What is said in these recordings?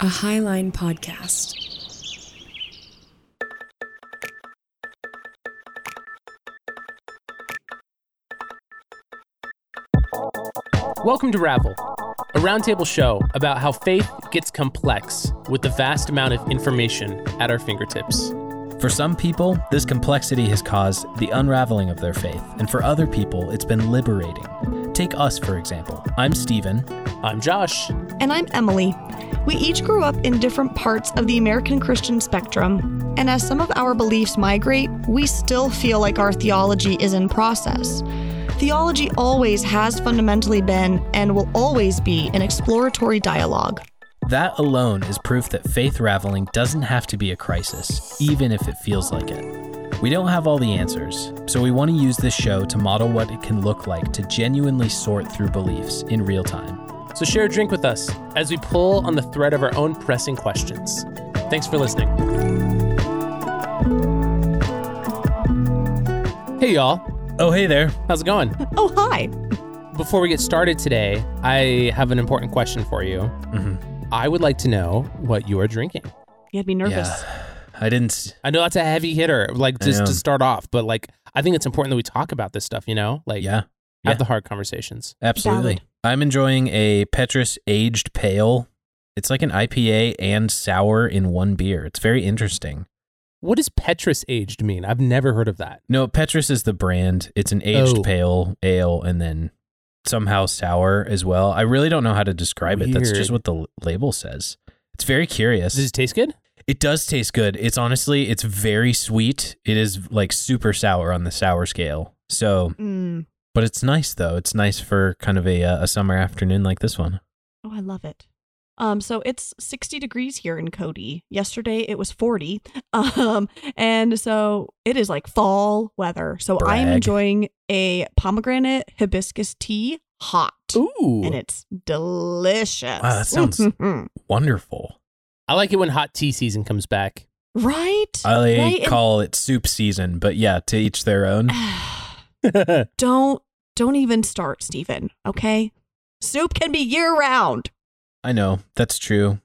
a Highline podcast. Welcome to Ravel, a roundtable show about how faith gets complex with the vast amount of information at our fingertips. For some people, this complexity has caused the unraveling of their faith, and for other people, it's been liberating. Take us, for example. I'm Stephen. I'm Josh. And I'm Emily. We each grew up in different parts of the American Christian spectrum, and as some of our beliefs migrate, we still feel like our theology is in process. Theology always has fundamentally been and will always be an exploratory dialogue. That alone is proof that faith raveling doesn't have to be a crisis, even if it feels like it. We don't have all the answers, so we want to use this show to model what it can look like to genuinely sort through beliefs in real time. So share a drink with us as we pull on the thread of our own pressing questions. Thanks for listening. Hey, y'all. Oh, hey there. How's it going? Oh, hi. Before we get started today, I have an important question for you. Mhm. I would like to know what you are drinking. You had me nervous. Yeah. I didn't. I know that's a heavy hitter, like just to start off, but like I think it's important that we talk about this stuff, you know? Like Yeah, have yeah. the hard conversations. absolutely. Valid. I'm enjoying a Petrus aged pale. It's like an IPA and sour in one beer. It's very interesting. What does Petrus aged mean? I've never heard of that. No, Petrus is the brand. It's an aged Oh. pale ale and then somehow sour as well. I really don't know how to describe it. That's just Weird. what the l- label says. It's very curious. Does it taste good? It does taste good. It's honestly, it's very sweet. It is like super sour on the sour scale. So, Mm. But it's nice though. It's nice for kind of a uh, a summer afternoon like this one. Oh, I love it. Um, so it's 60 degrees here in Cody. Yesterday it was 40. Um, and so it is like fall weather. So I am enjoying a pomegranate hibiscus tea hot. Ooh. And it's delicious. Wow, that sounds- Wonderful. I like it when hot tea season comes back. right? I Right? Call it soup season, but yeah, to each their own. don't don't even start, Stephen. Okay? Soup can be year round. I know that's true.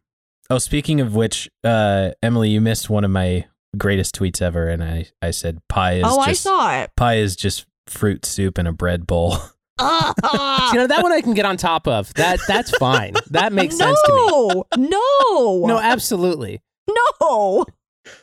Oh, speaking of which, uh, Emily, you missed one of my greatest tweets ever, and I I said pie is Oh, I just saw it. pie is just fruit soup in a bread bowl. Ah! you know that one I can get on top of. That that's fine. That makes sense to me. No, no, No, absolutely. no.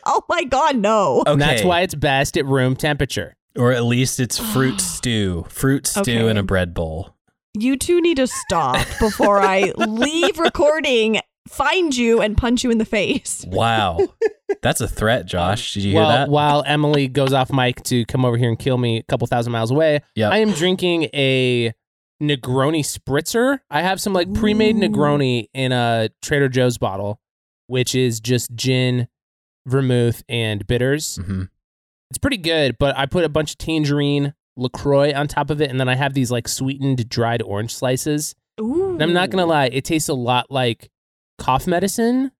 Oh my God, no. Okay, And that's why it's best at room temperature. Or at least it's fruit stew, fruit stew Okay. in a bread bowl. You two need to stop before I leave recording, find you, and punch you in the face. Wow, that's a threat, Josh. Did you hear that? while Emily goes off mic to come over here and kill me a couple thousand miles away, Yep. I am drinking a Negroni spritzer. I have some like pre-made Ooh. Negroni in a Trader Joe's bottle, which is just gin, vermouth, and bitters. hmm It's pretty good, but I put a bunch of tangerine LaCroix on top of it, and then I have these like sweetened dried orange slices. Ooh. And I'm not gonna lie, it tastes a lot like cough medicine,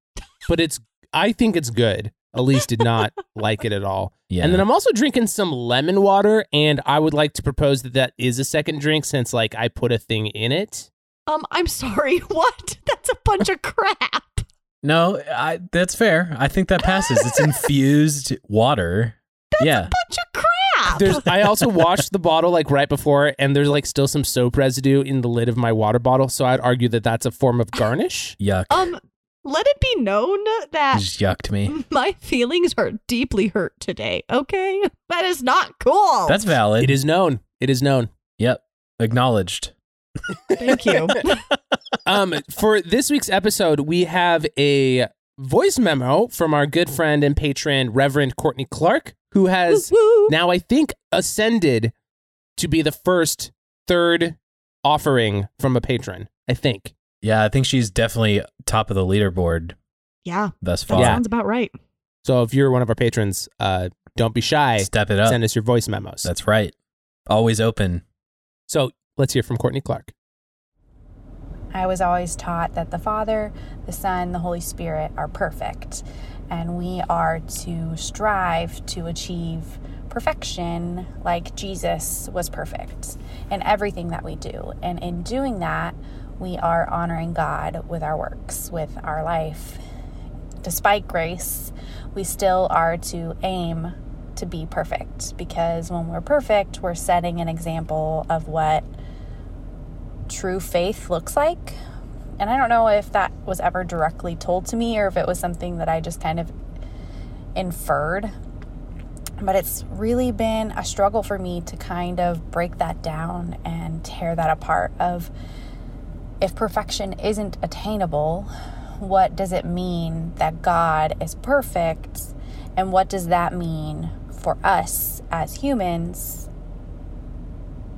but it's I think it's good. Elise did not like it at all. Yeah, And then I'm also drinking some lemon water, and I would like to propose that that is a second drink since like I put a thing in it. Um, I'm sorry. What? That's a bunch of crap. no, I, that's fair. I think that passes. It's infused water. Yeah, Bunch of crap. There's I also washed the bottle like right before, and there's like still some soap residue in the lid of my water bottle. So I'd argue that that's a form of garnish. yuck. um, let it be known that just yucked me. my feelings are deeply hurt today. Okay, that is not cool. That's valid. It is known. It is known. Yep, acknowledged. Thank you. um, for this week's episode, we have a voice memo from our good friend and patron, Reverend Courtney Clark, who has Woo, woo. now, I think, ascended to be the first third offering from a patron. I think. Yeah, I think she's definitely top of the leaderboard Yeah, thus far. Yeah. sounds about right. So if you're one of our patrons, uh, don't be shy. Step it up. Send us your voice memos. That's right. Always open. so let's hear from Courtney Clark. I was always taught that the Father, the Son, the Holy Spirit are perfect, and we are to strive to achieve perfection like Jesus was perfect in everything that we do. And in doing that, we are honoring God with our works, with our life. Despite grace, we still are to aim to be perfect because when we're perfect, we're setting an example of what true faith looks like. And I don't know if that was ever directly told to me or if it was something that I just kind of inferred. But it's really been a struggle for me to kind of break that down and tear that apart of if perfection isn't attainable, what does it mean that God is perfect? And what does that mean for us as humans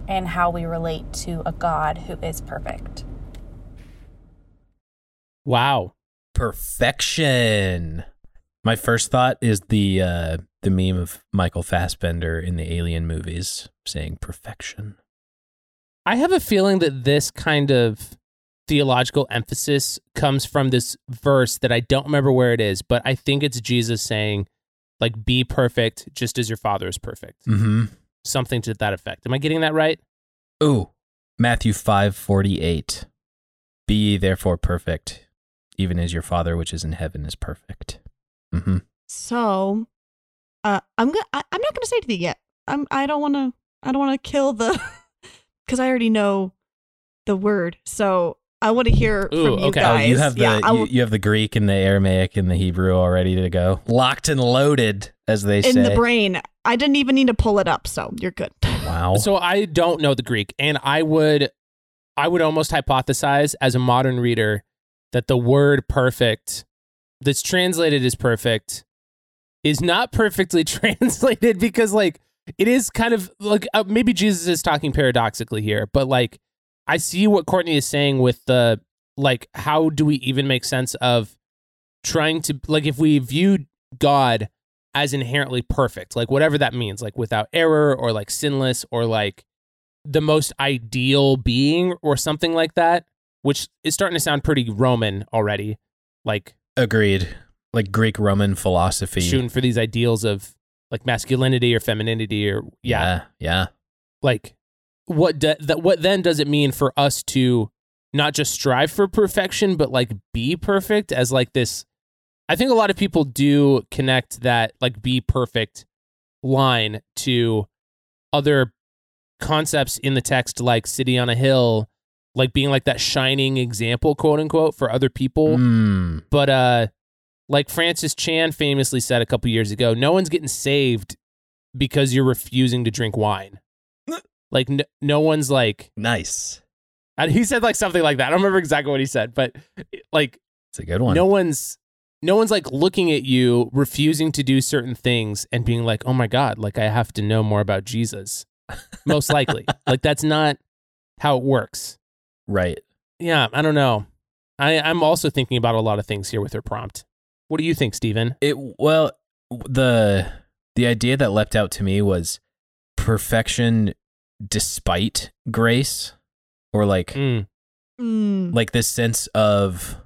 and how we relate to a God who is perfect? Wow. Perfection. My first thought is the uh, the meme of Michael Fassbender in the Alien movies saying perfection. I have a feeling that this kind of theological emphasis comes from this verse that I don't remember where it is, but I think it's Jesus saying, like, be perfect just as your father is perfect. Mm-hmm. Something to that effect. Am I getting that right? Ooh, Matthew five forty eight. Be ye therefore perfect, even as your Father which is in heaven is perfect. Mm-hmm. So, uh, I'm gonna. I, I'm not gonna say anything yet. I'm. I don't want to. I don't want to kill the, because I already know the word. So I want to hear Ooh, from you okay. Oh, you have the yeah, I you, you have the Greek and the Aramaic and the Hebrew all ready to go, locked and loaded, as they in say. In the brain. I didn't even need to pull it up, so you're good. Wow. So I don't know the Greek, and I would, I would almost hypothesize as a modern reader that the word "perfect" that's translated as "perfect" is not perfectly translated because, like, it is kind of like uh, maybe Jesus is talking paradoxically here, but like, I see what Courtney is saying with the like, how do we even make sense of trying to like if we view God as inherently perfect, like whatever that means, like without error or like sinless or like the most ideal being or something like that, which is starting to sound pretty Roman already. Like Agreed. Like Greek Roman philosophy. shooting for these ideals of like masculinity or femininity or yeah, yeah. Yeah. like what do, that what then does it mean for us to not just strive for perfection but like be perfect as like this I think a lot of people do connect that like be perfect line to other concepts in the text like city on a hill like being like that shining example quote unquote for other people Mm. but uh like Francis Chan famously said a couple years ago, no one's getting saved because you're refusing to drink wine. like no, no one's like Nice. and he said like something like that. I don't remember exactly what he said, but like It's a good one. no one's no one's like looking at you refusing to do certain things and being like, "Oh my god, like I have to know more about Jesus." Most likely. like that's not how it works. Right. Yeah, I don't know. I I'm also thinking about a lot of things here with her prompt. What do you think, Stephen? It well the the idea that leapt out to me was perfection despite grace or like Mm. Mm. like this sense of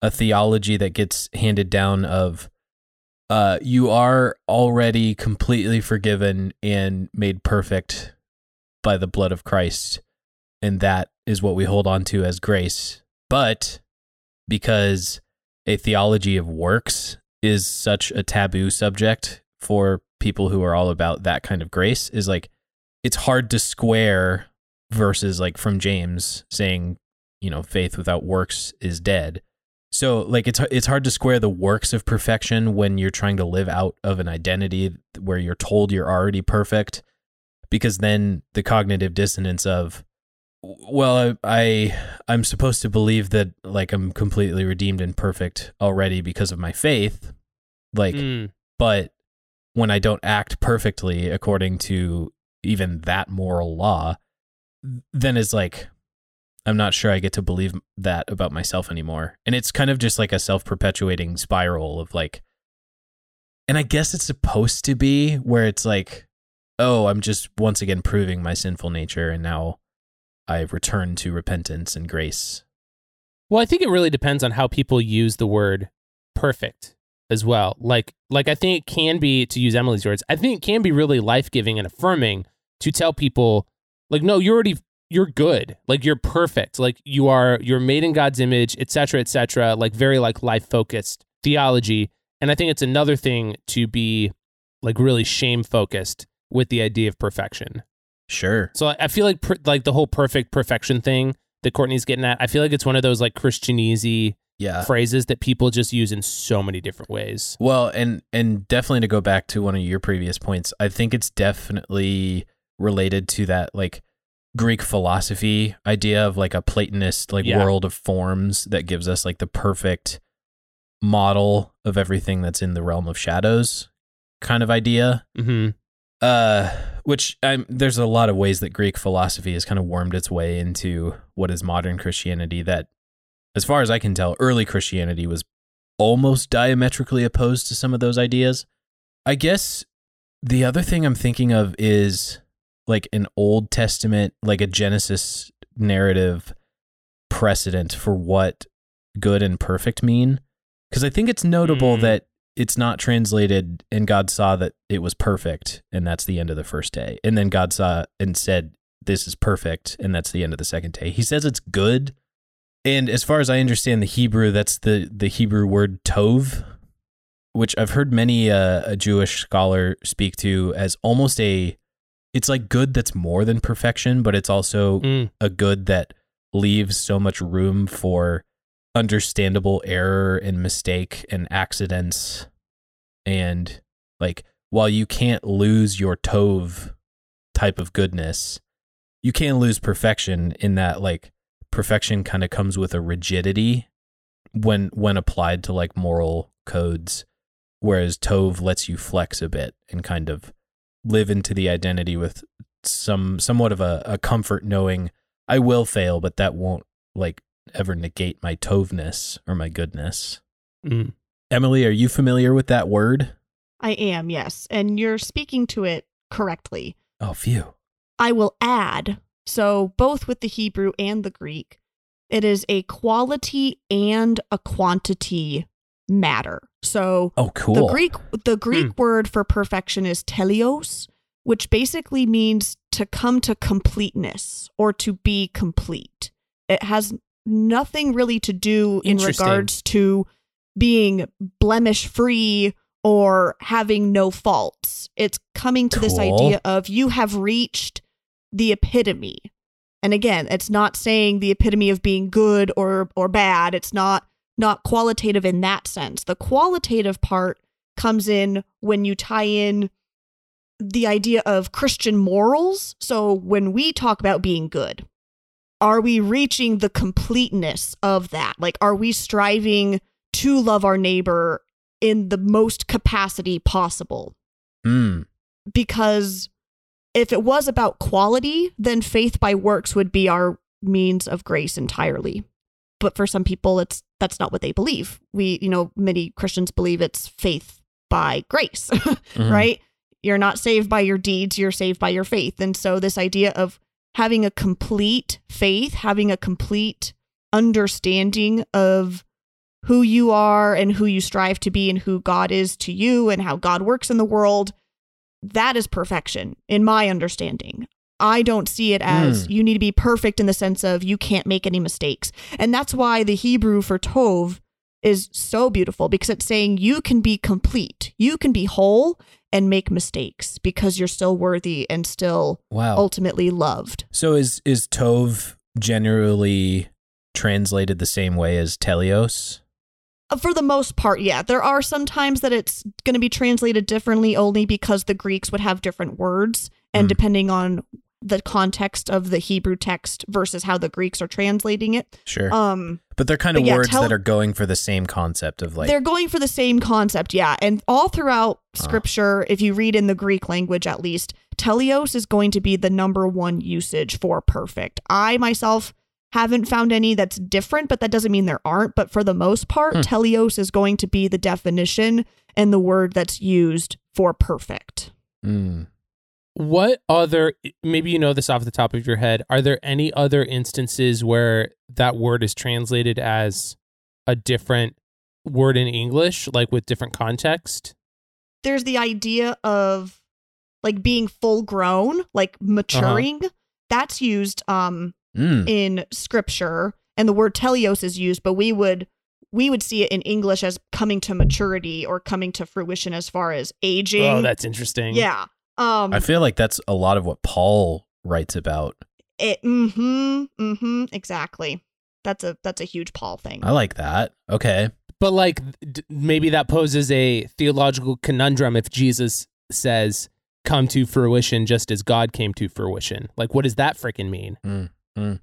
a theology that gets handed down of uh you are already completely forgiven and made perfect by the blood of Christ and that is what we hold on to as grace. But because a theology of works is such a taboo subject for people who are all about that kind of grace is like it's hard to square versus like from James saying you know faith without works is dead. So like it's it's hard to square the works of perfection when you're trying to live out of an identity where you're told you're already perfect because then the cognitive dissonance of well I, I i'm supposed to believe that like i'm completely redeemed and perfect already because of my faith like Mm. but when I don't act perfectly according to even that moral law, then it's like I'm not sure I get to believe that about myself anymore. And it's kind of just like a self-perpetuating spiral of like and I guess it's supposed to be where it's like oh, I'm just once again proving my sinful nature and now I return to repentance and grace. Well, I think it really depends on how people use the word perfect as well. Like like I think it can be to use Emily's words. I think it can be really life-giving and affirming to tell people like no, you're already you're good like you're perfect like you are you're made in god's image etc etc like very like life focused theology and i think it's another thing to be like really shame focused with the idea of perfection Sure. so I- i feel like per, like the whole perfect perfection thing that courtney's getting at i feel like it's one of those like christianese Yeah. phrases that people just use in so many different ways Well, and and definitely to go back to one of your previous points, I think it's definitely related to that like Greek philosophy idea of like a Platonist like Yeah. world of forms that gives us like the perfect model of everything that's in the realm of shadows kind of idea. mm-hmm. Uh which um, there's a lot of ways that Greek philosophy has kind of wormed its way into what is modern Christianity that as far as I can tell early Christianity was almost diametrically opposed to some of those ideas. I guess the other thing I'm thinking of is like an Old Testament, like a Genesis narrative precedent for what good and perfect mean. Because I think it's notable Mm. that it's not translated and God saw that it was perfect and that's the end of the first day. And then God saw and said, This is perfect and that's the end of the second day. He says it's good. And as far as I understand the Hebrew, that's the, the Hebrew word tov, which I've heard many uh, a Jewish scholar speak to as almost a it's like good that's more than perfection, but it's also Mm. a good that leaves so much room for understandable error and mistake and accidents. And like while you can't lose your tov type of goodness you can lose perfection in that like perfection kind of comes with a rigidity when when applied to like moral codes whereas tov lets you flex a bit and kind of live into the identity with some somewhat of a, a comfort knowing I will fail, but that won't like ever negate my toveness or my goodness. Mm. Emily, are you familiar with that word? I am, yes. And you're speaking to it correctly. Oh, phew. I will add, so both with the Hebrew and the Greek, it is a quality and a quantity matter. So Oh, cool. the Greek the Greek word for perfection is teleos, which basically means to come to completeness or to be complete. It has nothing really to do in regards to being blemish free or having no faults. It's coming to this idea of you have reached the epitome. And again, it's not saying the epitome of being good or or bad. It's not not qualitative in that sense. The qualitative part comes in when you tie in the idea of Christian morals. So when we talk about being good, are we reaching the completeness of that? Like, are we striving to love our neighbor in the most capacity possible? Mm. Because if it was about quality, then faith by works would be our means of grace entirely. But for some people, it's that's not what they believe. We, you know, many Christians believe it's faith by grace, Mhm. right? You're not saved by your deeds, you're saved by your faith. And so, this idea of having a complete faith, having a complete understanding of who you are and who you strive to be and who God is to you and how God works in the world, that is perfection in my understanding. I don't see it as Hmm. you need to be perfect in the sense of you can't make any mistakes. And that's why the Hebrew for Tov is so beautiful because it's saying you can be complete, you can be whole and make mistakes because you're still worthy and still Wow. ultimately loved. So is is tov generally translated the same way as teleos? Uh, For the most part, yeah. There are some times that it's going to be translated differently only because the Greeks would have different words. And Hmm. depending on the context of the Hebrew text versus how the Greeks are translating it. Sure. Um, but they're kind of yeah, words tel- that are going for the same concept of like they're going for the same concept, yeah. And all throughout Ah. scripture, if you read in the Greek language at least, teleos is going to be the number one usage for perfect. I myself haven't found any that's different, but that doesn't mean there aren't. But for the most part, Hmm. teleos is going to be the definition and the word that's used for perfect. Mm. What other, maybe you know this off the top of your head, are there any other instances where that word is translated as a different word in English, like with different context? There's the idea of like being full grown, like maturing. that's used um Mm. in scripture and the word teleos is used but we would we would see it in english as coming to maturity or coming to fruition as far as aging Oh, that's interesting. yeah um I feel like that's a lot of what Paul writes about. it mm-hmm mm-hmm exactly that's a that's a huge paul thing I like that. Okay. But like d- maybe that poses a theological conundrum if Jesus says come to fruition just as God came to fruition. Like what does that freaking mean?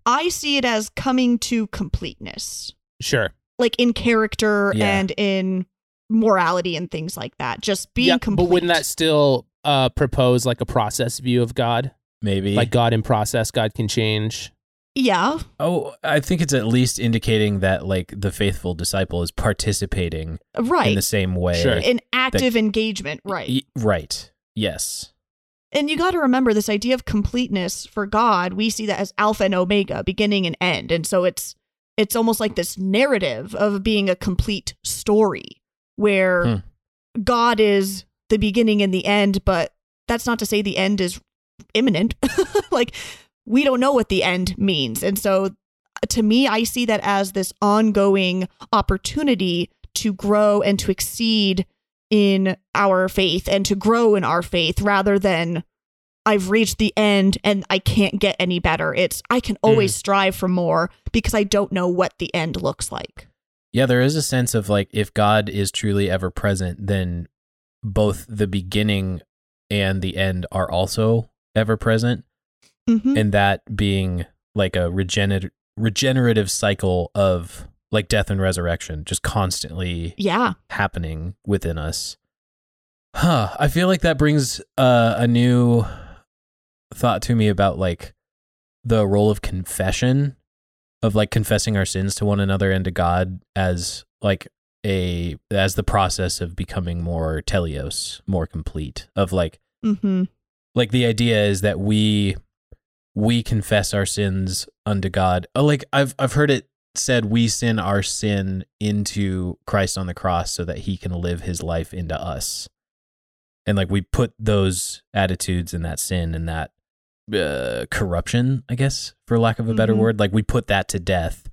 i see it as coming to completeness Sure. like in character Yeah. and in morality and things like that just being yeah, complete but wouldn't that still uh propose like a process view of God? Maybe. Like God in process, God can change. yeah oh, I think it's at least indicating that like the faithful disciple is participating right in the same way. Sure. in active engagement right Y- right. Yes. And you got to remember this idea of completeness for God, we see that as alpha and omega, beginning and end. And so it's it's almost like this narrative of being a complete story where Hmm. God is the beginning and the end, but that's not to say the end is imminent. like we don't know what the end means. And so to me, I see that as this ongoing opportunity to grow and to exceed in our faith and to grow in our faith rather than I've reached the end and I can't get any better. It's I can hmm. always strive for more because I don't know what the end looks like. Yeah, there is a sense of like if God is truly ever present, then both the beginning and the end are also ever present. Mm-hmm. And that being like a regener- regenerative cycle of like death and resurrection, just constantly Yeah. happening within us. Huh. I feel like that brings uh, a new thought to me about like the role of confession, of like confessing our sins to one another and to God as like a as the process of becoming more teleos, more complete. Of like Mm-hmm. like the idea is that we we confess our sins unto God. Oh, like I've I've heard it said we sin our sin into Christ on the cross so that he can live his life into us. And like we put those attitudes and that sin and that uh, corruption, I guess, for lack of a better Mhm. word, like we put that to death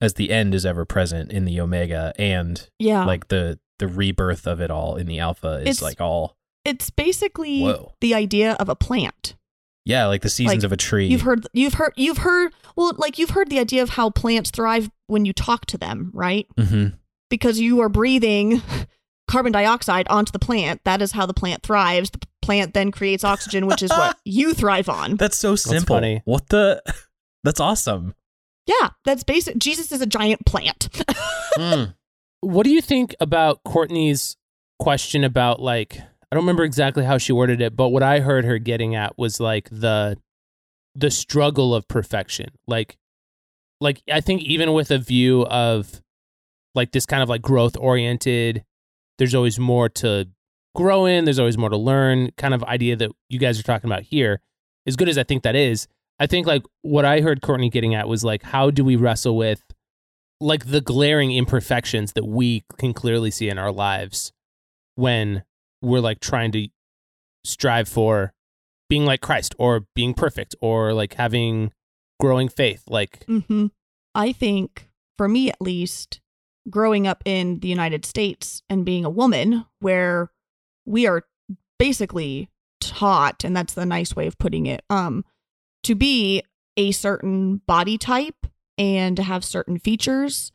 as the end is ever present in the omega and Yeah. like the the rebirth of it all in the alpha is It's- like all it's basically Whoa. the idea of a plant. yeah, like the seasons Like, of a tree. You've heard you've heard you've heard well like you've heard the idea of how plants thrive when you talk to them, right? mm-hmm. Because you are breathing carbon dioxide onto the plant. That is how the plant thrives. The plant then creates oxygen, which is what you thrive on. That's so simple. funny. What the? That's awesome. Yeah, that's basic. Jesus is a giant plant. Mm. What do you think about Courtney's question about like I don't remember exactly how she worded it, but what I heard her getting at was like the the struggle of perfection. Like like I think even with a view of like this kind of like growth oriented, there's always more to grow in, there's always more to learn kind of idea that you guys are talking about here. As good as I think that is, I think like what I heard Courtney getting at was like how do we wrestle with like the glaring imperfections that we can clearly see in our lives when we're like trying to strive for being like Christ or being perfect or like having growing faith like mm-hmm. I think, for me at least, growing up in the United States and being a woman, where we are basically taught, and that's the nice way of putting it, um, to be a certain body type and to have certain features.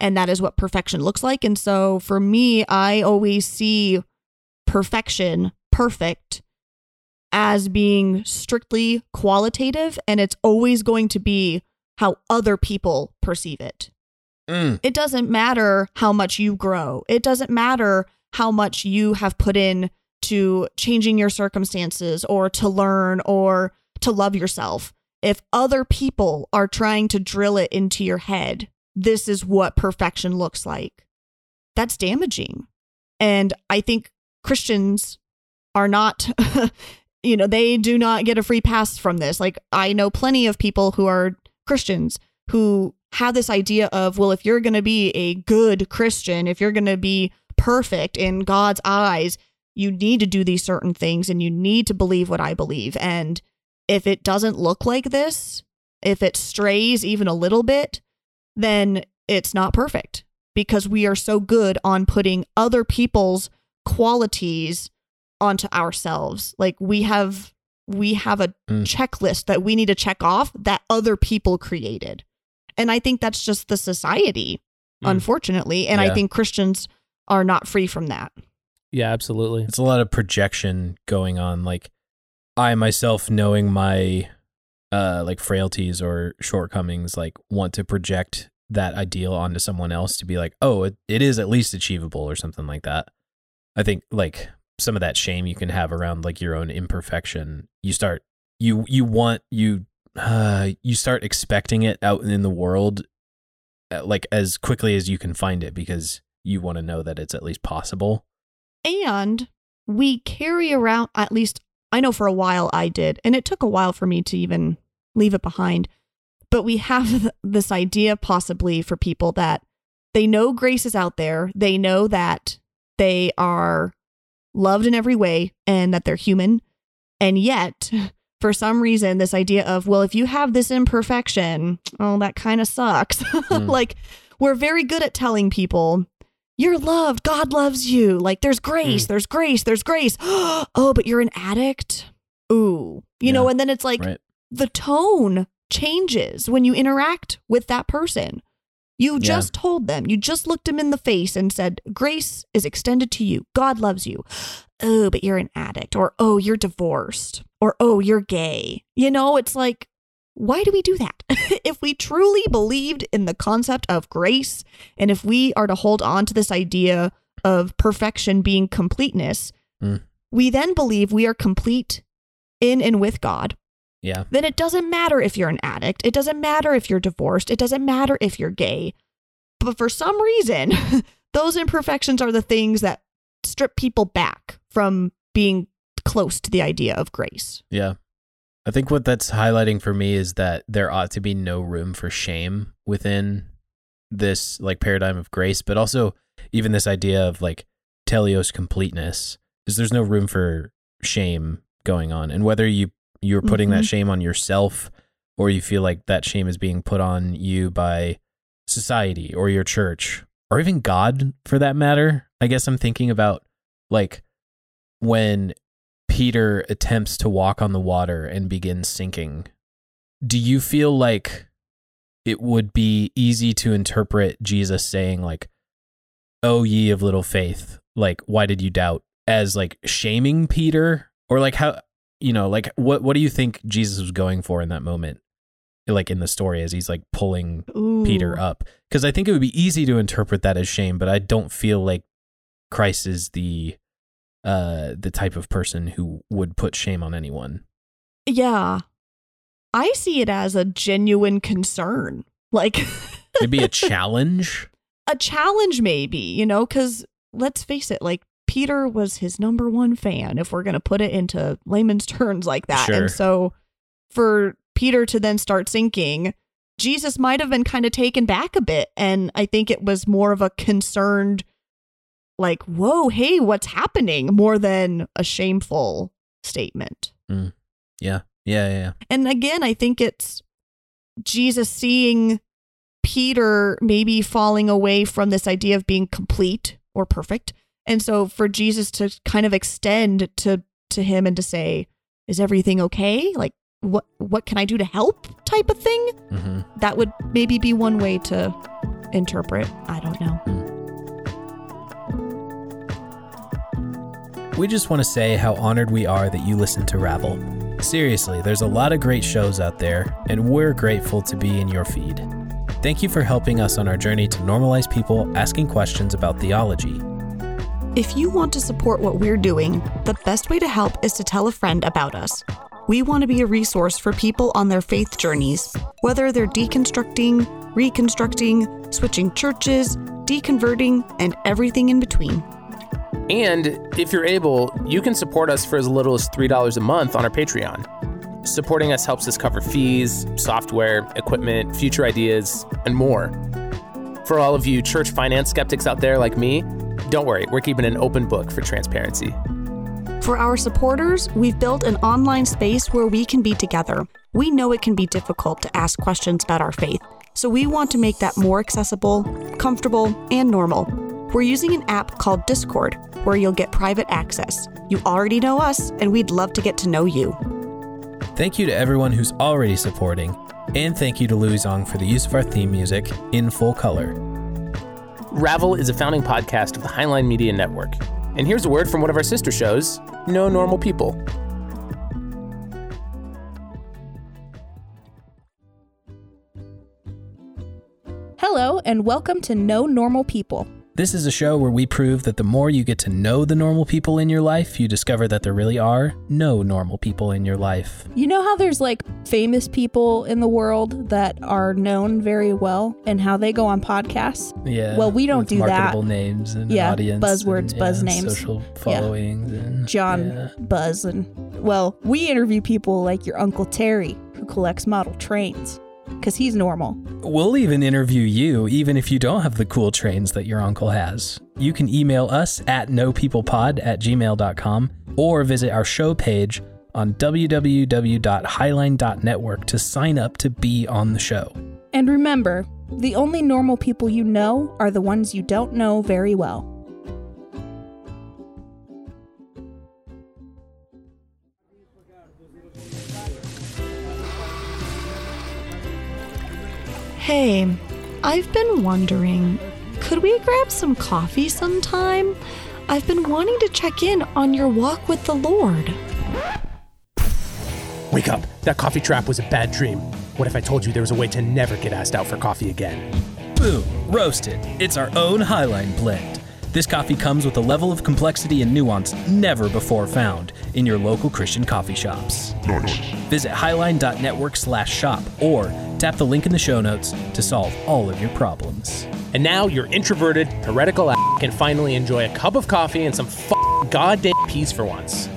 And that is what perfection looks like. And so for me, I always see perfection, perfect, as being strictly qualitative. And it's always going to be how other people perceive it. Mm. It doesn't matter how much you grow. It doesn't matter how much you have put in to changing your circumstances or to learn or to love yourself. If other people are trying to drill it into your head, this is what perfection looks like. That's damaging. And I think Christians are not, you know, they do not get a free pass from this. Like, I know plenty of people who are Christians who have this idea of, well, if you're going to be a good Christian, if you're going to be perfect in God's eyes, you need to do these certain things and you need to believe what I believe. And if it doesn't look like this, if it strays even a little bit, then it's not perfect because we are so good on putting other people's qualities onto ourselves. Like we have we have a Mm. checklist that we need to check off that other people created. And I think that's just the society, Mm. unfortunately. And Yeah. I think Christians are not free from that. Yeah, absolutely. It's a lot of projection going on. Like I myself knowing my uh like frailties or shortcomings, like want to project that ideal onto someone else to be like, oh, it, it is at least achievable or something like that. I think like some of that shame you can have around like your own imperfection, you start you you want you uh you start expecting it out in the world uh, like as quickly as you can find it because you want to know that it's at least possible. And we carry around, at least I know for a while I did, and it took a while for me to even leave it behind. But we have this idea possibly for people that they know grace is out there, they know that they are loved in every way and that they're human. And yet, for some reason, this idea of, well, if you have this imperfection, oh, that kind of sucks. Hmm. like, we're very good at telling people, you're loved. God loves you. Like, there's grace, mm. there's grace, there's grace. oh, but you're an addict. Ooh. You know, and then it's like right. the tone changes when you interact with that person. You Yeah. just told them, you just looked them in the face and said, Grace is extended to you. God loves you. Oh, but you're an addict. Or, oh, you're divorced. Or, oh, you're gay. You know, it's like, why do we do that? if we truly believed in the concept of grace, and if we are to hold on to this idea of perfection being completeness, Mm. we then believe we are complete in and with God Yeah. then it doesn't matter if you're an addict. It doesn't matter if you're divorced. It doesn't matter if you're gay. But for some reason, those imperfections are the things that strip people back from being close to the idea of grace. Yeah. I think what that's highlighting for me is that there ought to be no room for shame within this like paradigm of grace, but also even this idea of like teleos completeness is there's no room for shame going on. And whether you you're putting that Mhm. shame on yourself or you feel like that shame is being put on you by society or your church or even God for that matter. I guess I'm thinking about like when Peter attempts to walk on the water and begins sinking. Do you feel like it would be easy to interpret Jesus saying like "Oh ye of little faith," like why did you doubt as like shaming Peter or like how you know, like what what do you think Jesus was going for in that moment? Like in the story as he's like pulling Ooh. Peter up because I think it would be easy to interpret that as shame, but I don't feel like Christ is the uh the type of person who would put shame on anyone. Yeah. I see it as a genuine concern. Like Maybe a challenge. a challenge, maybe, you know, because let's face it, like Peter was his number one fan, if we're going to put it into layman's terms like that. Sure. And so for Peter to then start sinking, Jesus might have been kind of taken back a bit. And I think it was more of a concerned, like, whoa, hey, what's happening? More than a shameful statement. Yeah. Yeah, yeah, yeah. And again, I think it's Jesus seeing Peter maybe falling away from this idea of being complete or perfect. And so for Jesus to kind of extend to to him and to say, "Is everything okay? Like what what can I do to help?" type of thing. hmm That would maybe be one way to interpret. I don't know. We just want to say how honored we are that you listen to Ravel. Seriously, there's a lot of great shows out there, and we're grateful to be in your feed. Thank you for helping us on our journey to normalize people asking questions about theology. If you want to support what we're doing, the best way to help is to tell a friend about us. We want to be a resource for people on their faith journeys, whether they're deconstructing, reconstructing, switching churches, deconverting, and everything in between. And if you're able, you can support us for as little as $3 a month on our Patreon. Supporting us helps us cover fees, software, equipment, future ideas, and more. For all of you church finance skeptics out there like me, don't worry, we're keeping an open book for transparency. For our supporters, we've built an online space where we can be together. We know it can be difficult to ask questions about our faith, so we want to make that more accessible, comfortable, and normal. We're using an app called Discord where you'll get private access. You already know us, and we'd love to get to know you. Thank you to everyone who's already supporting, and thank you to Louie Zong for the use of our theme music in full color. Ravel is a founding podcast of the Highline Media Network. And here's a word from one of our sister shows, No Normal People. Hello, and welcome to No Normal People. This is a show where we prove that the more you get to know the normal people in your life, you discover that there really are no normal people in your life. You know how there's like famous people in the world that are known very well and how they go on podcasts? Yeah. Well, we don't do that. marketable names and Yeah, audience. buzzwords, and, buzz yeah, names. Social followings and John yeah. Buzz and well, we interview people like your Uncle Terry who collects model trains because he's normal. We'll even interview you, even if you don't have the cool trains that your uncle has. You can email us at nopeoplepod at gmail.com or visit our show page on www.highline.network to sign up to be on the show. And remember, the only normal people you know are the ones you don't know very well. Hey, I've been wondering, could we grab some coffee sometime? I've been wanting to check in on your walk with the Lord. Wake up. That coffee trap was a bad dream. What if I told you there was a way to never get asked out for coffee again? Boom, roasted. It's our own Highline blend. This coffee comes with a level of complexity and nuance never before found in your local Christian coffee shops. Visit highline.network slash shop or tap the link in the show notes to solve all of your problems. And now your introverted, heretical ass can finally enjoy a cup of coffee and some f- goddamn peace for once.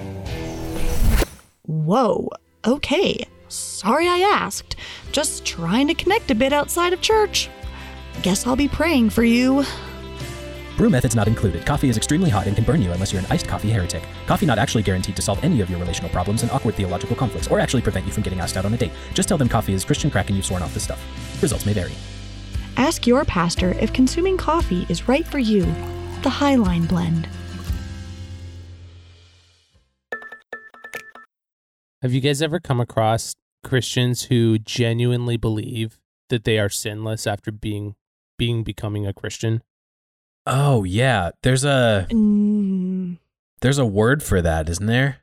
Whoa, okay. Sorry I asked. Just trying to connect a bit outside of church. Guess I'll be praying for you. Brew methods not included. Coffee is extremely hot and can burn you unless you're an iced coffee heretic. Coffee not actually guaranteed to solve any of your relational problems and awkward theological conflicts, or actually prevent you from getting asked out on a date. Just tell them coffee is Christian crack and you've sworn off this stuff. Results may vary. Ask your pastor if consuming coffee is right for you. The Highline Blend. Have you guys ever come across Christians who genuinely believe that they are sinless after being being becoming a Christian? Oh yeah, there's a Mm, there's a word for that, isn't there?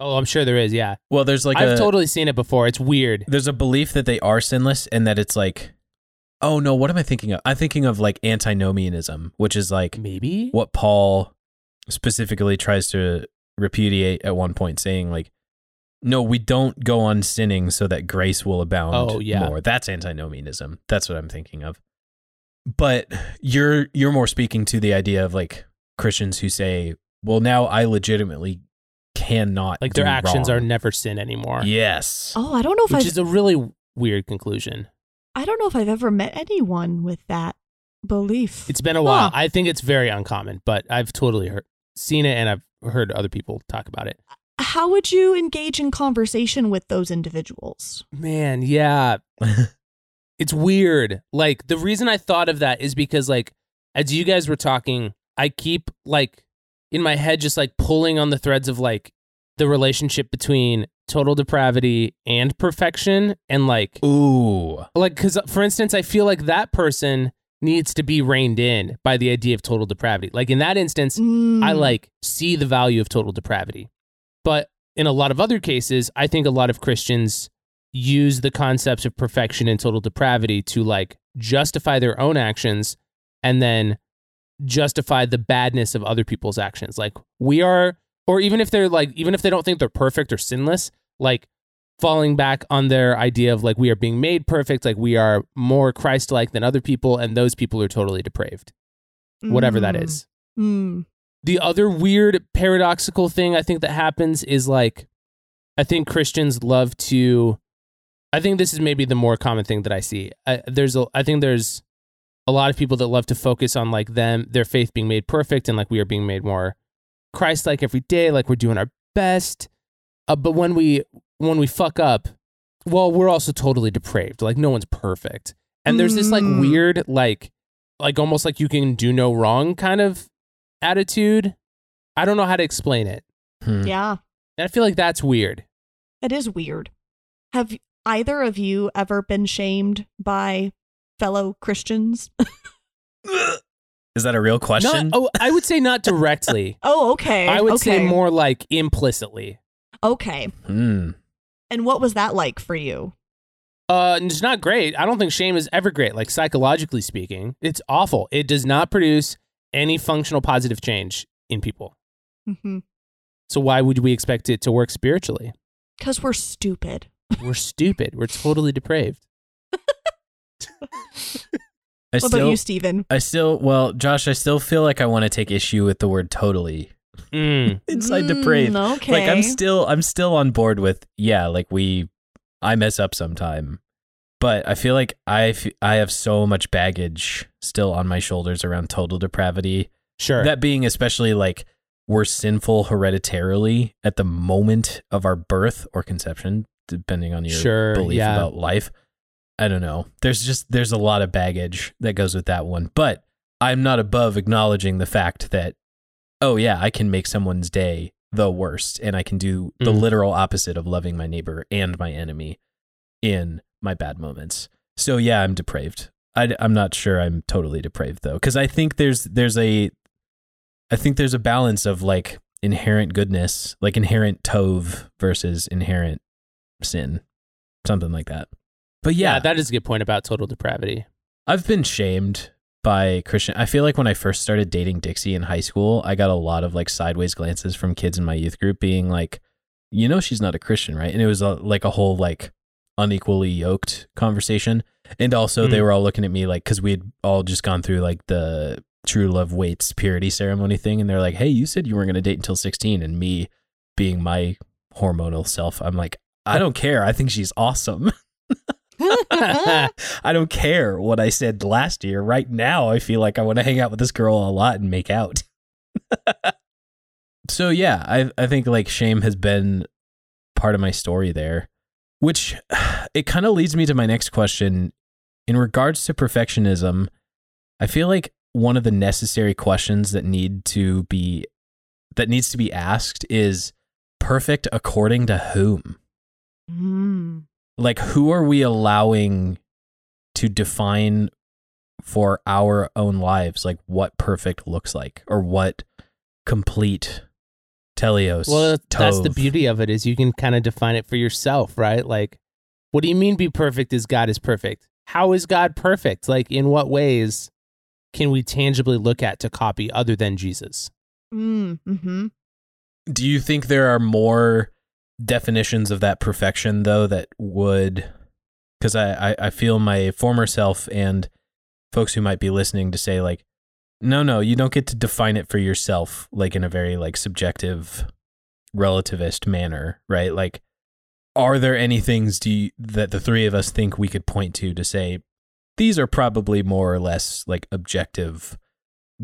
Oh, I'm sure there is. Yeah, Well, there's like I've a totally seen it before. It's weird. there's a belief that they are sinless and that it's like oh no, what am I thinking of? I'm thinking of like antinomianism, which is like Maybe. what Paul specifically tries to repudiate at one point, saying like, "No, we don't go on sinning so that grace will abound Oh, yeah. more." That's antinomianism. That's what I'm thinking of. But you're you're more speaking to the idea of like Christians who say, "Well, now I legitimately cannot Like their do actions wrong." are never sin anymore. yes." oh, I don't know if Which I've, is a really weird conclusion. I don't know if I've ever met anyone with that belief. It's been a while. Huh. I think it's very uncommon, but I've totally heard, seen it and I've heard other people talk about it. How would you engage in conversation with those individuals? Man, yeah. it's weird. Like the reason I thought of that is because like as you guys were talking, I keep like in my head just like pulling on the threads of like the relationship between total depravity and perfection and like Ooh. like cuz for instance, I feel like that person needs to be reined in by the idea of total depravity. Like in that instance, I Mm, like see the value of total depravity. But in a lot of other cases, I think a lot of Christians use the concepts of perfection and total depravity to like justify their own actions and then justify the badness of other people's actions. Like we are or even if they're like even if they don't think they're perfect or sinless, like falling back on their idea of like we are being made perfect, like we are more Christ-like than other people and those people are totally depraved. Whatever that mm, is mm. the other weird paradoxical thing I think that happens is like I think Christians love to I think this is maybe the more common thing that I see. I, there's a I think there's a lot of people that love to focus on like them their faith being made perfect and like we are being made more Christ like every day like we're doing our best. Uh, but when we when we fuck up, well, we're also totally depraved. Like no one's perfect. And there's this like Mm. weird like like almost like you can do no wrong kind of attitude. I don't know how to explain it. Hmm. Yeah, And I feel like that's weird. it is weird. Have either of you ever been shamed by fellow Christians? Is that a real question? Not, oh, I would say not directly. Oh, okay. I would say more like implicitly. Okay. Hmm. And what was that like for you? Uh, it's not great. I don't think shame is ever great. Like psychologically speaking, it's awful. It does not produce any functional positive change in people. Mm-hmm. So why would we expect it to work spiritually? Because we're stupid. We're stupid. We're totally depraved. I What still, about you, Stephen? I still, well, Josh, I still feel like I want to take issue with the word totally. Mm. Inside Mm, depraved. Okay. Like I'm still, I'm still on board with, yeah, like we, I mess up sometime, but I feel like I, f- I have so much baggage still on my shoulders around total depravity. Sure. That being especially like we're sinful hereditarily at the moment of our birth or conception, depending on your Sure, belief yeah. about life. I don't know. There's just there's a lot of baggage that goes with that one. But I'm not above acknowledging the fact that oh yeah, I can make someone's day the worst and I can do the Mm. literal opposite of loving my neighbor and my enemy in my bad moments. So yeah, I'm depraved. I, am not sure I'm totally depraved though, because I think there's there's a I think there's a balance of like inherent goodness, like inherent tov versus inherent sin, something like that. But yeah, yeah, that is a good point about total depravity. I've been shamed by Christian. I feel like when I first started dating Dixie in high school, I got a lot of like sideways glances from kids in my youth group being like, you know, she's not a Christian, right? And it was a, like a whole like unequally yoked conversation. And also, they Mm. were all looking at me like, because we had all just gone through like the true love waits purity ceremony thing. And they're like, hey, you said you weren't going to date until 16. And me being my hormonal self, I'm like, I don't care. I think she's awesome. I don't care what I said last year. Right now, I feel like I want to hang out with this girl a lot and make out. so yeah, I I think like shame has been part of my story there, which it kind of leads me to my next question in regards to perfectionism. I feel like one of the necessary questions that need to be that needs to be asked is perfect according to whom? Mm. like who are we allowing to define for our own lives like what perfect looks like or what complete teleos Well, that's the beauty of it is you can kind of define it for yourself, right? Like, what do you mean be perfect is God is perfect? How is God perfect? Like, in what ways can we tangibly look at to copy other than Jesus? Mm. Mm-hmm. do you think there are more definitions of that perfection though that would because I, I i feel my former self and folks who might be listening to say like no no you don't get to define it for yourself like in a very like subjective relativist manner right? Like are there any things do you, that the three of us think we could point to to say these are probably more or less like objective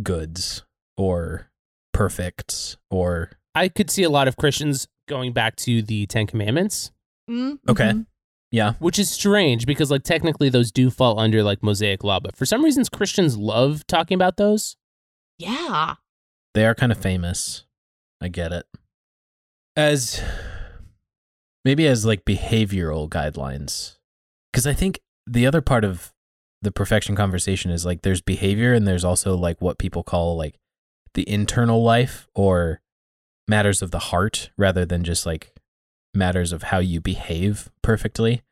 goods or perfects or I could see a lot of Christians going back to the Ten Commandments, Mm. Okay. yeah which is strange because, like, technically those do fall under like Mosaic law, but for some reasons Christians love talking about those. Yeah. they are kind of famous i get it as maybe as like behavioral guidelines because i think the other part of the perfection conversation is like there's behavior and there's also like what people call like the internal life or matters of the heart rather than just like matters of how you behave perfectly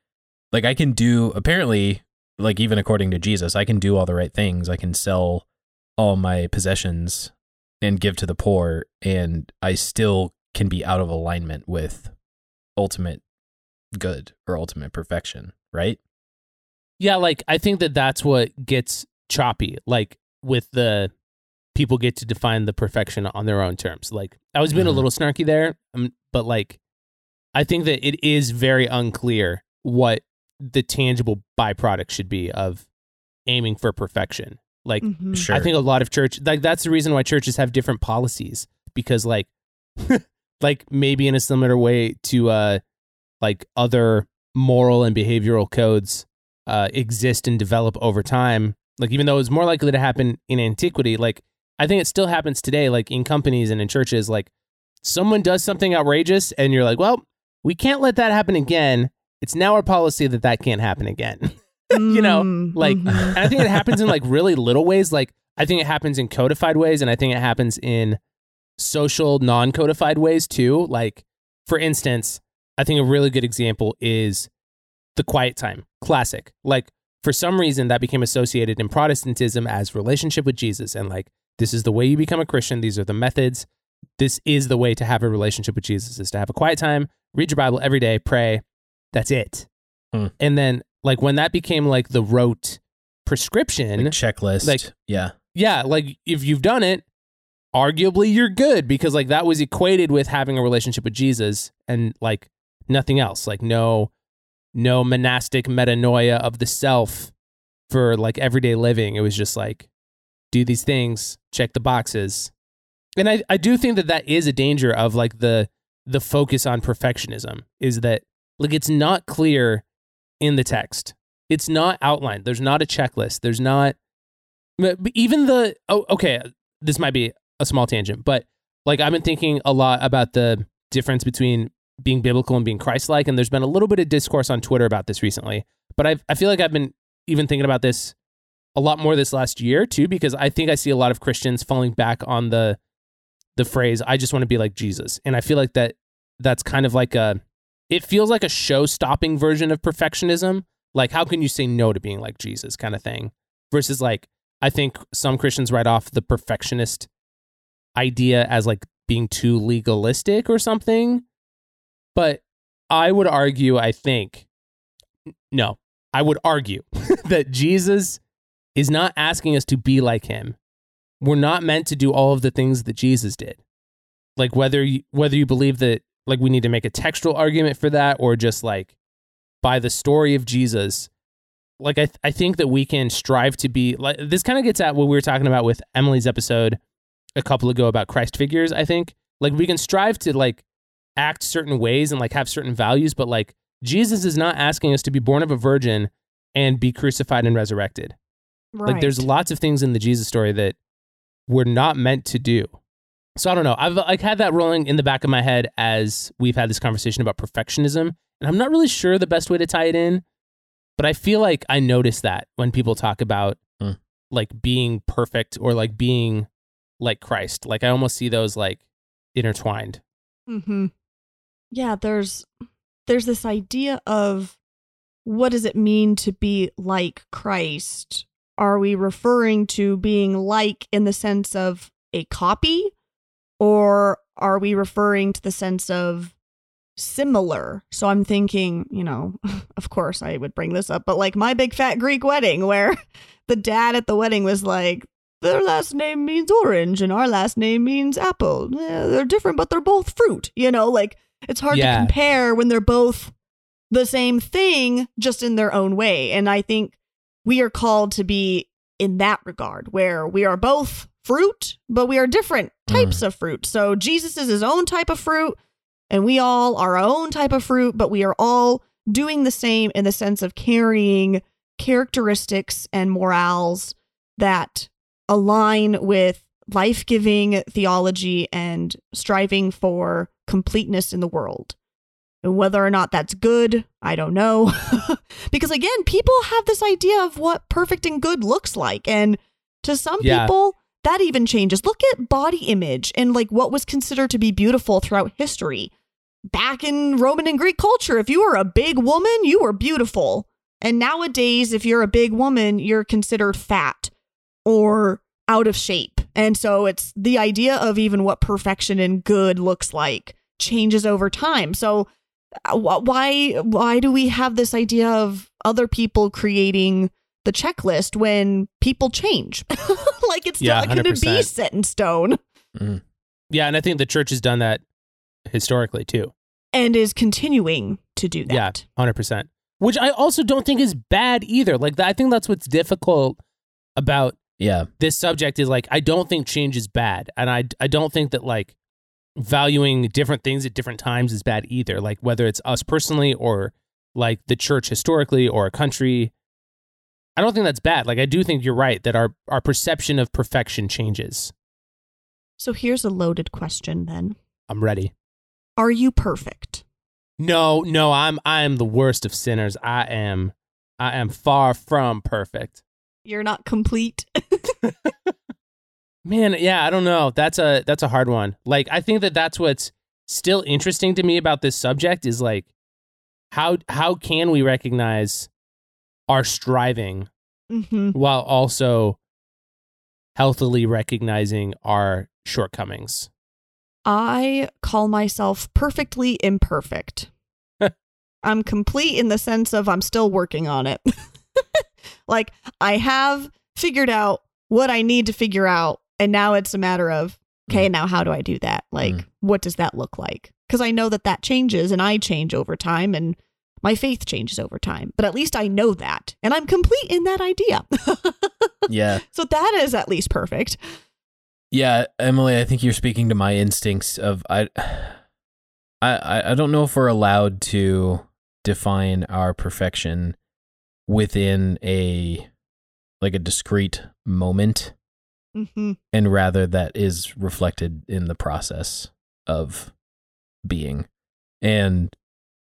like i can do apparently like even according to jesus i can do all the right things i can sell all my possessions and give to the poor and i still can be out of alignment with ultimate good or ultimate perfection right Yeah, like I think that that's what gets choppy. Like with the people get to define the perfection on their own terms. Like I was being a Mhm. little snarky there, um, but like I think that it is very unclear what the tangible byproduct should be of aiming for perfection. Like Mhm. sure I think a lot of church like that's the reason why churches have different policies because like like maybe in a similar way to uh like other moral and behavioral codes uh exist and develop over time like even though it's more likely to happen in antiquity like i think it still happens today like in companies and in churches like someone does something outrageous and you're like well we can't let that happen again. It's now our policy that that can't happen again. You know Mm, like mhm. and i think it happens in like really little ways. Like i think it happens in codified ways and i think it happens in social non-codified ways too. Like for instance i think a really good example is the quiet time classic. Like for some reason that became associated in protestantism as relationship with jesus and like this is the way you become a christian these are the methods this is the way to have a relationship with jesus is to have a quiet time read your bible every day pray that's it Hmm. and then like when that became like the rote prescription Like checklist. like- yeah. yeah, like if you've done it, arguably you're good because like that was equated with having a relationship with Jesus and like nothing else. Like no no monastic metanoia of the self for like everyday living. It was just like do these things, check the boxes. And I I do think that that is a danger of like the the focus on perfectionism is that like it's not clear in the text. It's not outlined. There's not a checklist. There's not even the oh okay this might be a small tangent but like i've been thinking a lot about the difference between being biblical and being christ-like and there's been a little bit of discourse on twitter about this recently but i i feel like i've been even thinking about this a lot more this last year too because i think i see a lot of christians falling back on the the phrase i just want to be like jesus and i feel like that that's kind of like a it feels like a show stopping version of perfectionism like how can you say no to being like jesus kind of thing versus like I think some Christians write off the perfectionist idea as like being too legalistic or something. But I would argue, I think, no, I would argue that Jesus is not asking us to be like him. We're not meant to do all of the things that Jesus did. Like whether you, whether you believe that like we need to make a textual argument for that or just like by the story of Jesus, like I, th- I think that we can strive to be like this kind of gets at what we were talking about with Emily's episode a couple ago about Christ figures I think like we can strive to like act certain ways and like have certain values but like Jesus is not asking us to be born of a virgin and be crucified and resurrected like there's lots of things in the Jesus story that we're not meant to do so I don't know I've like had that rolling in the back of my head as we've had this conversation about perfectionism and I'm not really sure the best way to tie it in but I feel like I notice that when people talk about Hmm. like being perfect or like being like Christ. Like I almost see those like intertwined. Mm-hmm. Yeah, there's there's this idea of what does it mean to be like Christ? Are we referring to being like in the sense of a copy, or are we referring to the sense of similar? So I'm thinking, you know, of course I would bring this up, but like my big fat Greek wedding, where the dad at the wedding was like, their last name means orange and our last name means apple. Eh, they're different, but they're both fruit. You know, like it's hard Yeah. to compare when they're both the same thing, just in their own way. And I think we are called to be in that regard, where we are both fruit, but we are different types mm. of fruit. So Jesus is his own type of fruit, and we all are our own type of fruit, but we are all doing the same in the sense of carrying characteristics and morals that align with life giving theology and striving for completeness in the world. And whether or not that's good, I don't know. because again, people have this idea of what perfect and good looks like. And to some Yeah. people, that even changes. Look at body image and like what was considered to be beautiful throughout history. Back in Roman and Greek culture, if you were a big woman, you were beautiful. And nowadays, if you're a big woman, you're considered fat or out of shape. And so it's the idea of even what perfection and good looks like changes over time. So why why do we have this idea of other people creating the checklist when people change? like it's Yeah, not going to be set in stone mm. Yeah, and I think the church has done that historically too. and is continuing to do that. Yeah, hundred percent. Which I also don't think is bad either. Like I think that's what's difficult about Yeah. this subject is like I don't think change is bad, and I I don't think that like valuing different things at different times is bad either. Like whether it's us personally or like the church historically or a country. I don't think that's bad. Like I do think you're right that our our perception of perfection changes. So here's a loaded question then. I'm ready. Are you perfect? No, no, I'm I am the worst of sinners. I am I am far from perfect. You're not complete. Man, yeah, I don't know. That's a that's a hard one. Like I think that that's what's still interesting to me about this subject is like how how can we recognize our striving hmm while also healthily recognizing our shortcomings. I call myself perfectly imperfect. I'm complete in the sense of I'm still working on it. like I have figured out what I need to figure out and now it's a matter of okay, now how do I do that? Like Mm. what does that look like? Cuz I know that that changes and I change over time and my faith changes over time. But at least I know that and I'm complete in that idea. Yeah. so that is at least perfect. Yeah, Emily, I think you're speaking to my instincts of I I I don't know if we're allowed to define our perfection within a like a discrete moment Mhm. and rather that is reflected in the process of being. And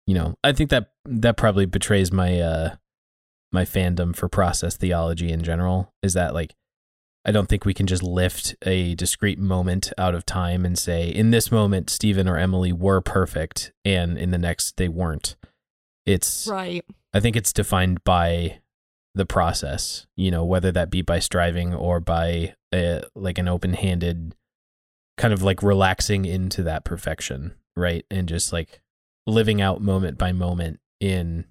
you know, I think that that probably betrays my uh my fandom for process theology in general is that like I don't think we can just lift a discrete moment out of time and say, in this moment, Stephen or Emily were perfect, and in the next, they weren't. It's, Right. I think it's defined by the process, you know, whether that be by striving or by a, like an open handed kind of like relaxing into that perfection, right? And just like living out moment by moment in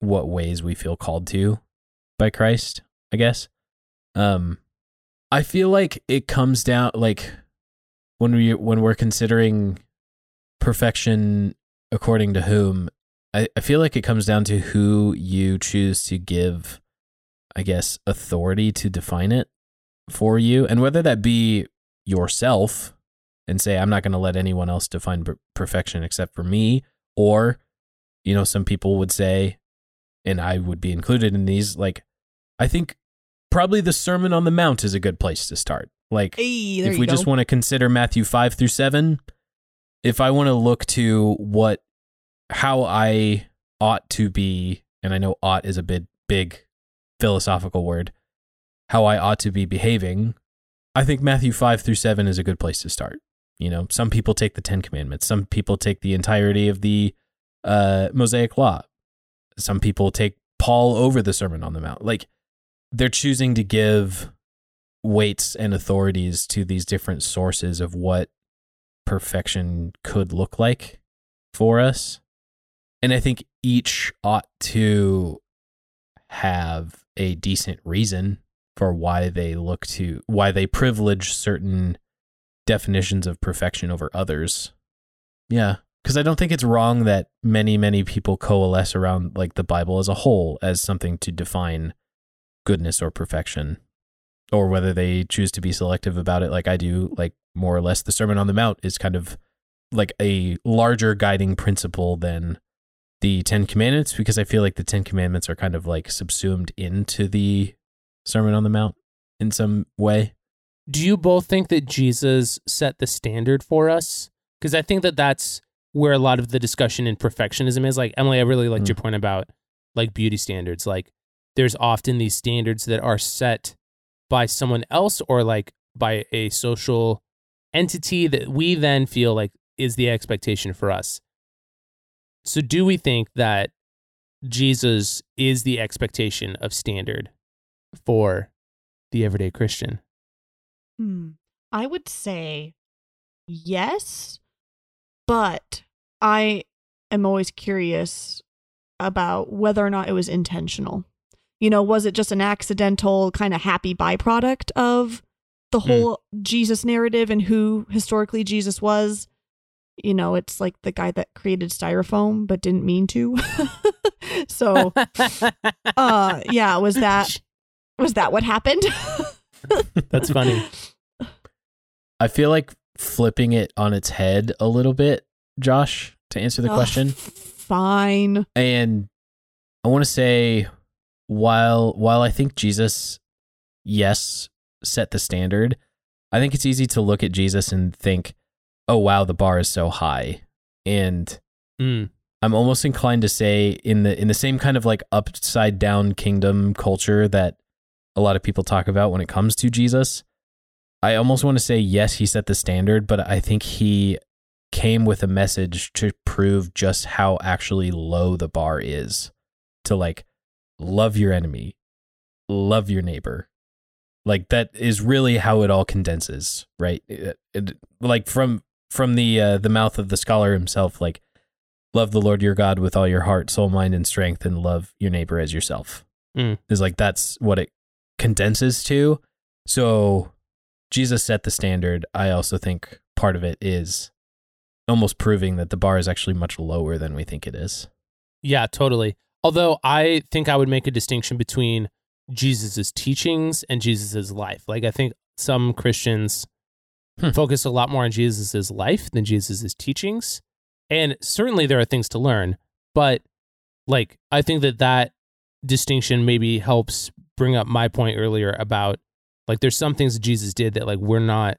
what ways we feel called to by Christ, I guess. Um, I feel like it comes down like when we when we're considering perfection according to whom, I, I feel like it comes down to who you choose to give, I guess, authority to define it for you, and whether that be yourself and say, I'm not going to let anyone else define per- perfection except for me, or, you know, some people would say, and I would be included in these, like, I think probably the Sermon on the Mount is a good place to start. Like, Hey, if we go. just want to consider Matthew 5 through 7, if I want to look to what, how I ought to be, and I know ought is a big, big philosophical word, how I ought to be behaving, I think Matthew 5 through 7 is a good place to start. You know, some people take the 10 commandments, some people take the entirety of the uh, Mosaic law, some people take Paul over the Sermon on the Mount. Like, they're choosing to give weights and authorities to these different sources of what perfection could look like for us. And I think each ought to have a decent reason for why they look to why they privilege certain definitions of perfection over others. Yeah, because I don't think it's wrong that many many people coalesce around like the Bible as a whole as something to define goodness or perfection or whether they choose to be selective about it like I do like more or less the Sermon on the Mount is kind of like a larger guiding principle than the 10 commandments because I feel like the 10 commandments are kind of like subsumed into the Sermon on the Mount in some way. Do you both think that Jesus set the standard for us? Because I think that that's where a lot of the discussion in perfectionism is. Like Emily, I really liked Mm. your point about like beauty standards. Like there's often these standards that are set by someone else or like by a social entity that we then feel like is the expectation for us. So do we think that Jesus is the expectation of standard for the everyday Christian? Hmm. I would say yes, but I am always curious about whether or not it was intentional. You know, was it just an accidental kind of happy byproduct of the Hmm. whole Jesus narrative and who historically Jesus was? You know, it's like the guy that created styrofoam but didn't mean to. so, uh yeah, was that was that what happened? That's funny. I feel like flipping it on its head a little bit, Josh, to answer the Ugh, question. Fine. And I want to say while while I think Jesus yes set the standard, I think it's easy to look at Jesus and think, "Oh wow, the bar is so high." And Mm. I'm almost inclined to say in the in the same kind of like upside down kingdom culture that a lot of people talk about when it comes to Jesus. I almost want to say yes, he set the standard, but I think he came with a message to prove just how actually low the bar is to like love your enemy, love your neighbor. Like that is really how it all condenses, right? It- it- like from from the uh, the mouth of the scholar himself, like love the Lord your God with all your heart, soul, mind, and strength, and love your neighbor as yourself. Mm. Is like that's what it condenses to. So Jesus set the standard. I also think part of it is almost proving that the bar is actually much lower than we think it is. Yeah, totally. Although I think I would make a distinction between Jesus's teachings and Jesus's life. Like I think some Christians Hmm. focus a lot more on Jesus's life than Jesus's teachings. And certainly there are things to learn, but like I think that that distinction maybe helps bring up my point earlier about like there's some things that Jesus did that like we're not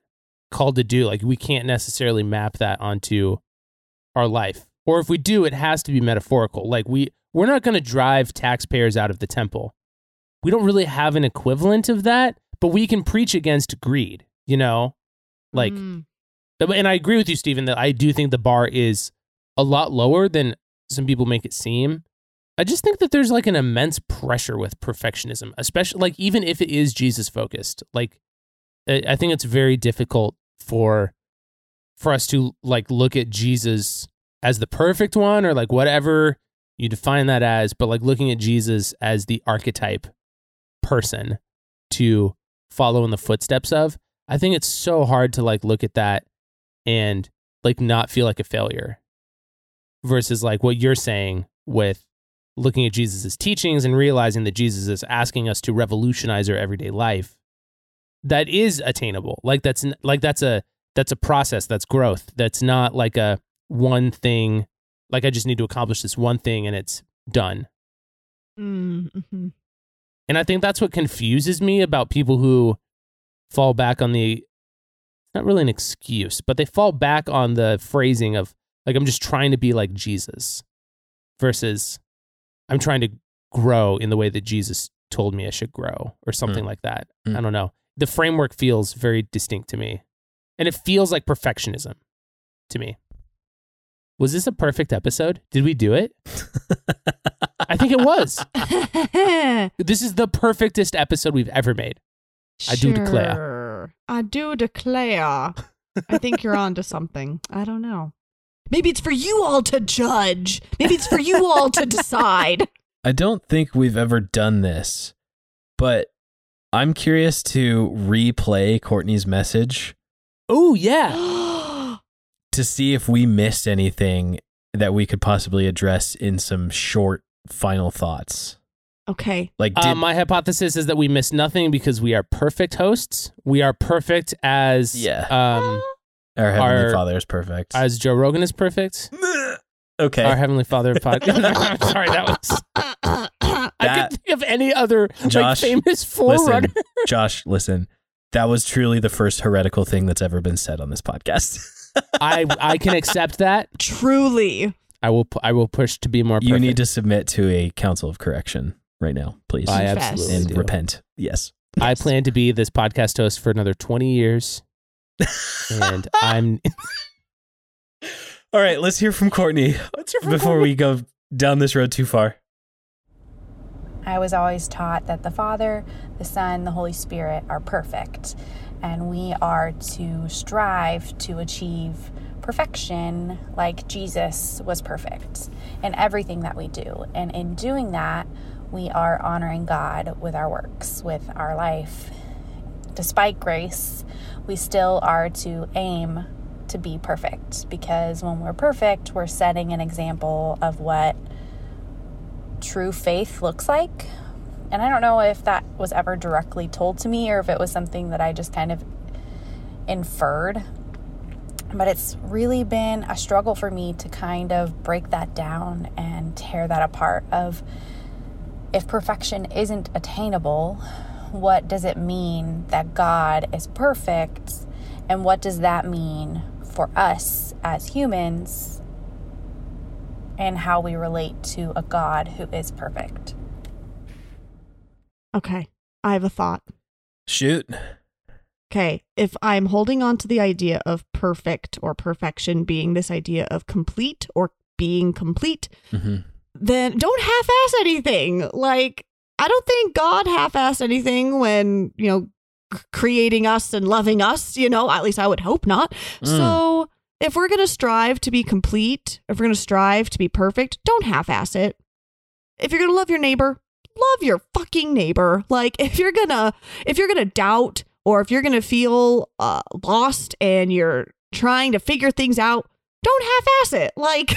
called to do. Like we can't necessarily map that onto our life. Or if we do, it has to be metaphorical. Like we we're not going to drive taxpayers out of the temple. We don't really have an equivalent of that, but we can preach against greed, you know? Like Mm. and I agree with you Stephen that I do think the bar is a lot lower than some people make it seem. I just think that there's like an immense pressure with perfectionism, especially like even if it is Jesus focused. Like I I think it's very difficult for for us to like look at Jesus as the perfect one or like whatever you define that as, but like looking at Jesus as the archetype person to follow in the footsteps of. I think it's so hard to like look at that and like not feel like a failure versus like what you're saying with looking at Jesus' teachings and realizing that Jesus is asking us to revolutionize our everyday life. That is attainable. Like that's like that's a that's a process. That's growth. That's not like a one thing like i just need to accomplish this one thing and it's done. Mm, mhm. and I think that's what confuses me about people who fall back on the not really an excuse, but they fall back on the phrasing of like I'm just trying to be like Jesus versus I'm trying to grow in the way that Jesus told me I should grow or something Mm. like that. Mm. I don't know. The framework feels very distinct to me. And it feels like perfectionism to me. Was this a perfect episode? Did we do it? I think it was. This is the perfectest episode we've ever made. I do declare. I do declare. I think you're on to something. I don't know. Maybe it's for you all to judge. Maybe it's for you all to decide. I don't think we've ever done this, but I'm curious to replay Courtney's message Oh, yeah. to see if we missed anything that we could possibly address in some short final thoughts. Okay. Like, did, Uh, my hypothesis is that we miss nothing because we are perfect hosts. We are perfect as Yeah. um our Heavenly our- Father is perfect. as Joe Rogan is perfect. okay. Our Heavenly Father podcast. Sorry, that was. I That- could think of any other like Josh, famous forerunner. listen, Josh, listen. That was truly the first heretical thing that's ever been said on this podcast. I I can accept that. Truly. I will I will push to be more. Perfect. you need to submit to a council of correction right now, please. I Confess. absolutely and do. repent. Yes. I plan to be this podcast host for another twenty years, and I'm. All right, let's hear from Courtney before we go down this road too far. I was always taught that the Father, the Son, the Holy Spirit are perfect, and we are to strive to achieve perfection like Jesus was perfect in everything that we do. And in doing that, we are honoring God with our works, with our life. Despite grace, we still are to aim to be perfect because when we're perfect, we're setting an example of what true faith looks like. And I don't know if that was ever directly told to me or if it was something that I just kind of inferred. But it's really been a struggle for me to kind of break that down and tear that apart of if perfection isn't attainable, what does it mean that God is perfect? And what does that mean for us as humans and how we relate to a God who is perfect? Okay, I have a thought. Shoot. Okay, if I'm holding on to the idea of perfect or perfection being this idea of complete or being complete, hmm then don't half ass anything. Like, I don't think God half assed anything when, you know, c- creating us and loving us, you know, at least I would hope not. Mm. So, if we're going to strive to be complete, if we're going to strive to be perfect, don't half ass it. If you're going to love your neighbor, love your fucking neighbor. Like, if you're going to, if you're to doubt or if you're going to feel uh, lost and you're trying to figure things out, don't half-ass it. Like,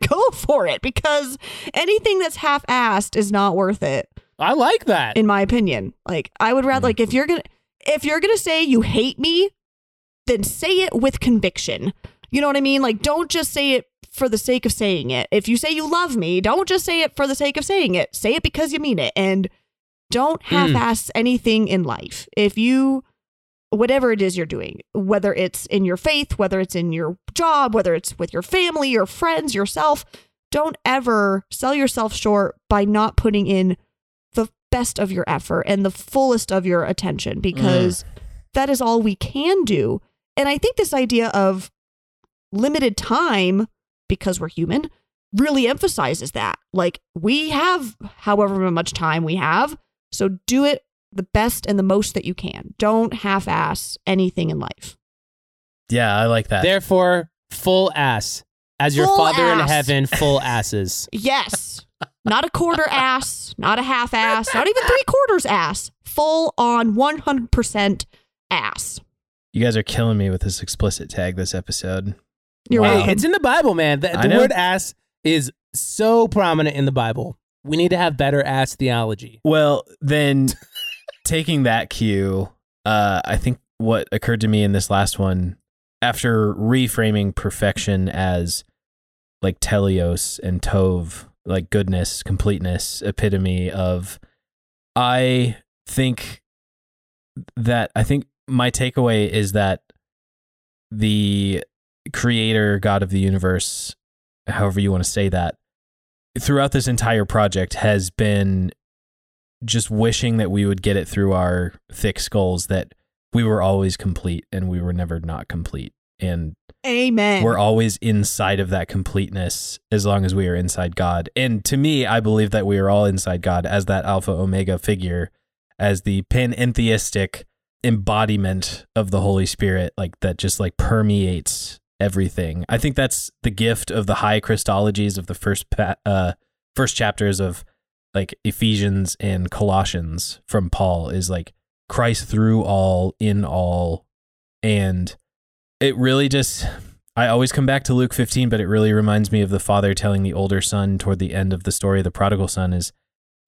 go for it because anything that's half-assed is not worth it, I like that. in my opinion. Like, I would rather like if you're gonna if you're gonna say you hate me, then say it with conviction. You know what I mean? Like, don't just say it for the sake of saying it. If you say you love me, don't just say it for the sake of saying it. Say it because you mean it, and don't hmm. half-ass anything in life. If you whatever it is you're doing, whether it's in your faith, whether it's in your job, whether it's with your family, your friends, yourself, don't ever sell yourself short by not putting in the best of your effort and the fullest of your attention mm. because that is all we can do. And I think this idea of limited time because we're human really emphasizes that. Like we have however much time we have, so do it the best and the most that you can. Don't half ass anything in life. Yeah, I like that. Therefore, full ass. As your Full father in heaven, full asses. Yes. Not a quarter ass, not a half ass, not even three quarters ass. Full on 100% ass. You guys are killing me with this explicit tag this episode. You're Wow. welcome. Hey, it's in the Bible, man. The, the word ass is so prominent in the Bible. We need to have better ass theology. Well, then taking that cue, uh, I think what occurred to me in this last one, after reframing perfection as like teleos and tov, like goodness, completeness, epitome of, I think that I think my takeaway is that the creator, God of the universe, however you want to say that, throughout this entire project has been just wishing that we would get it through our thick skulls that we were always complete and we were never not complete. And Amen. we're always inside of that completeness as long as we are inside God. And to me, I believe that we are all inside God as that Alpha Omega figure, as the panentheistic embodiment of the Holy Spirit, like that just like permeates everything. I think that's the gift of the high Christologies of the first pa- uh first chapters of like Ephesians and Colossians from Paul is like Christ through all in all. And it really just I always come back to Luke 15 but it really reminds me of the father telling the older son toward the end of the story of the prodigal son is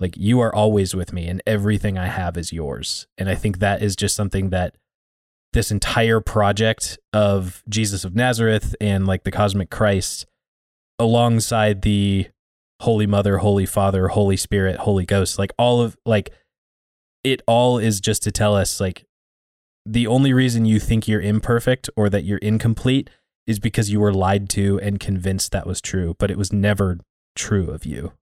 like you are always with me and everything I have is yours. And I think that is just something that this entire project of Jesus of Nazareth and like the cosmic Christ alongside the Holy Mother, Holy Father, Holy Spirit, Holy Ghost, like all of like it all is just to tell us like the only reason you think you're imperfect or that you're incomplete is because you were lied to and convinced that was true, but it was never true of you.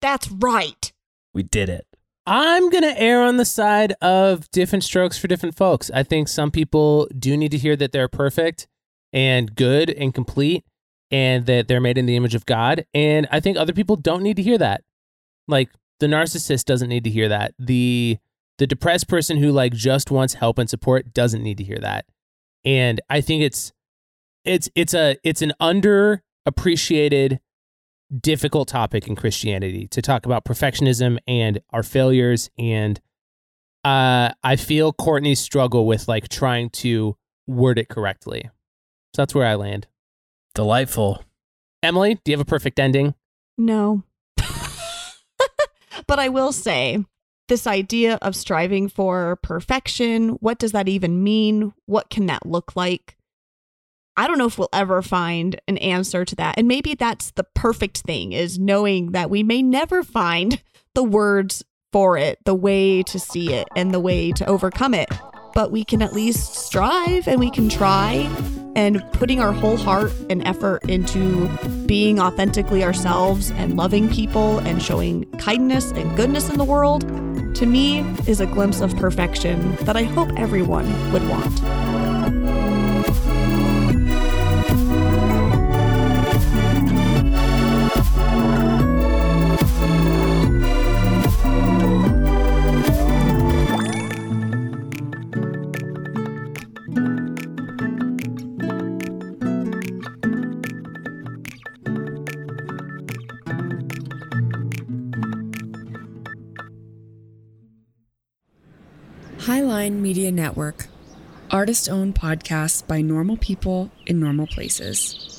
That's right. We did it. I'm going to err on the side of different strokes for different folks. I think some people do need to hear that they're perfect and good and complete and that they're made in the image of God. And I think other people don't need to hear that. Like the narcissist doesn't need to hear that. The the depressed person who like just wants help and support doesn't need to hear that. And I think it's it's it's a it's an underappreciated difficult topic in Christianity to talk about perfectionism and our failures. And uh, I feel Courtney's struggle with like trying to word it correctly. So that's where I land. Delightful. Emily, do you have a perfect ending? No. but I will say this idea of striving for perfection, what does that even mean? What can that look like? I don't know if we'll ever find an answer to that. And maybe that's the perfect thing is knowing that we may never find the words for it, the way to see it, and the way to overcome it. But we can at least strive and we can try and putting our whole heart and effort into being authentically ourselves and loving people and showing kindness and goodness in the world, to me, is a glimpse of perfection that I hope everyone would want. Highline Media Network. Artist owned podcasts by normal people in normal places.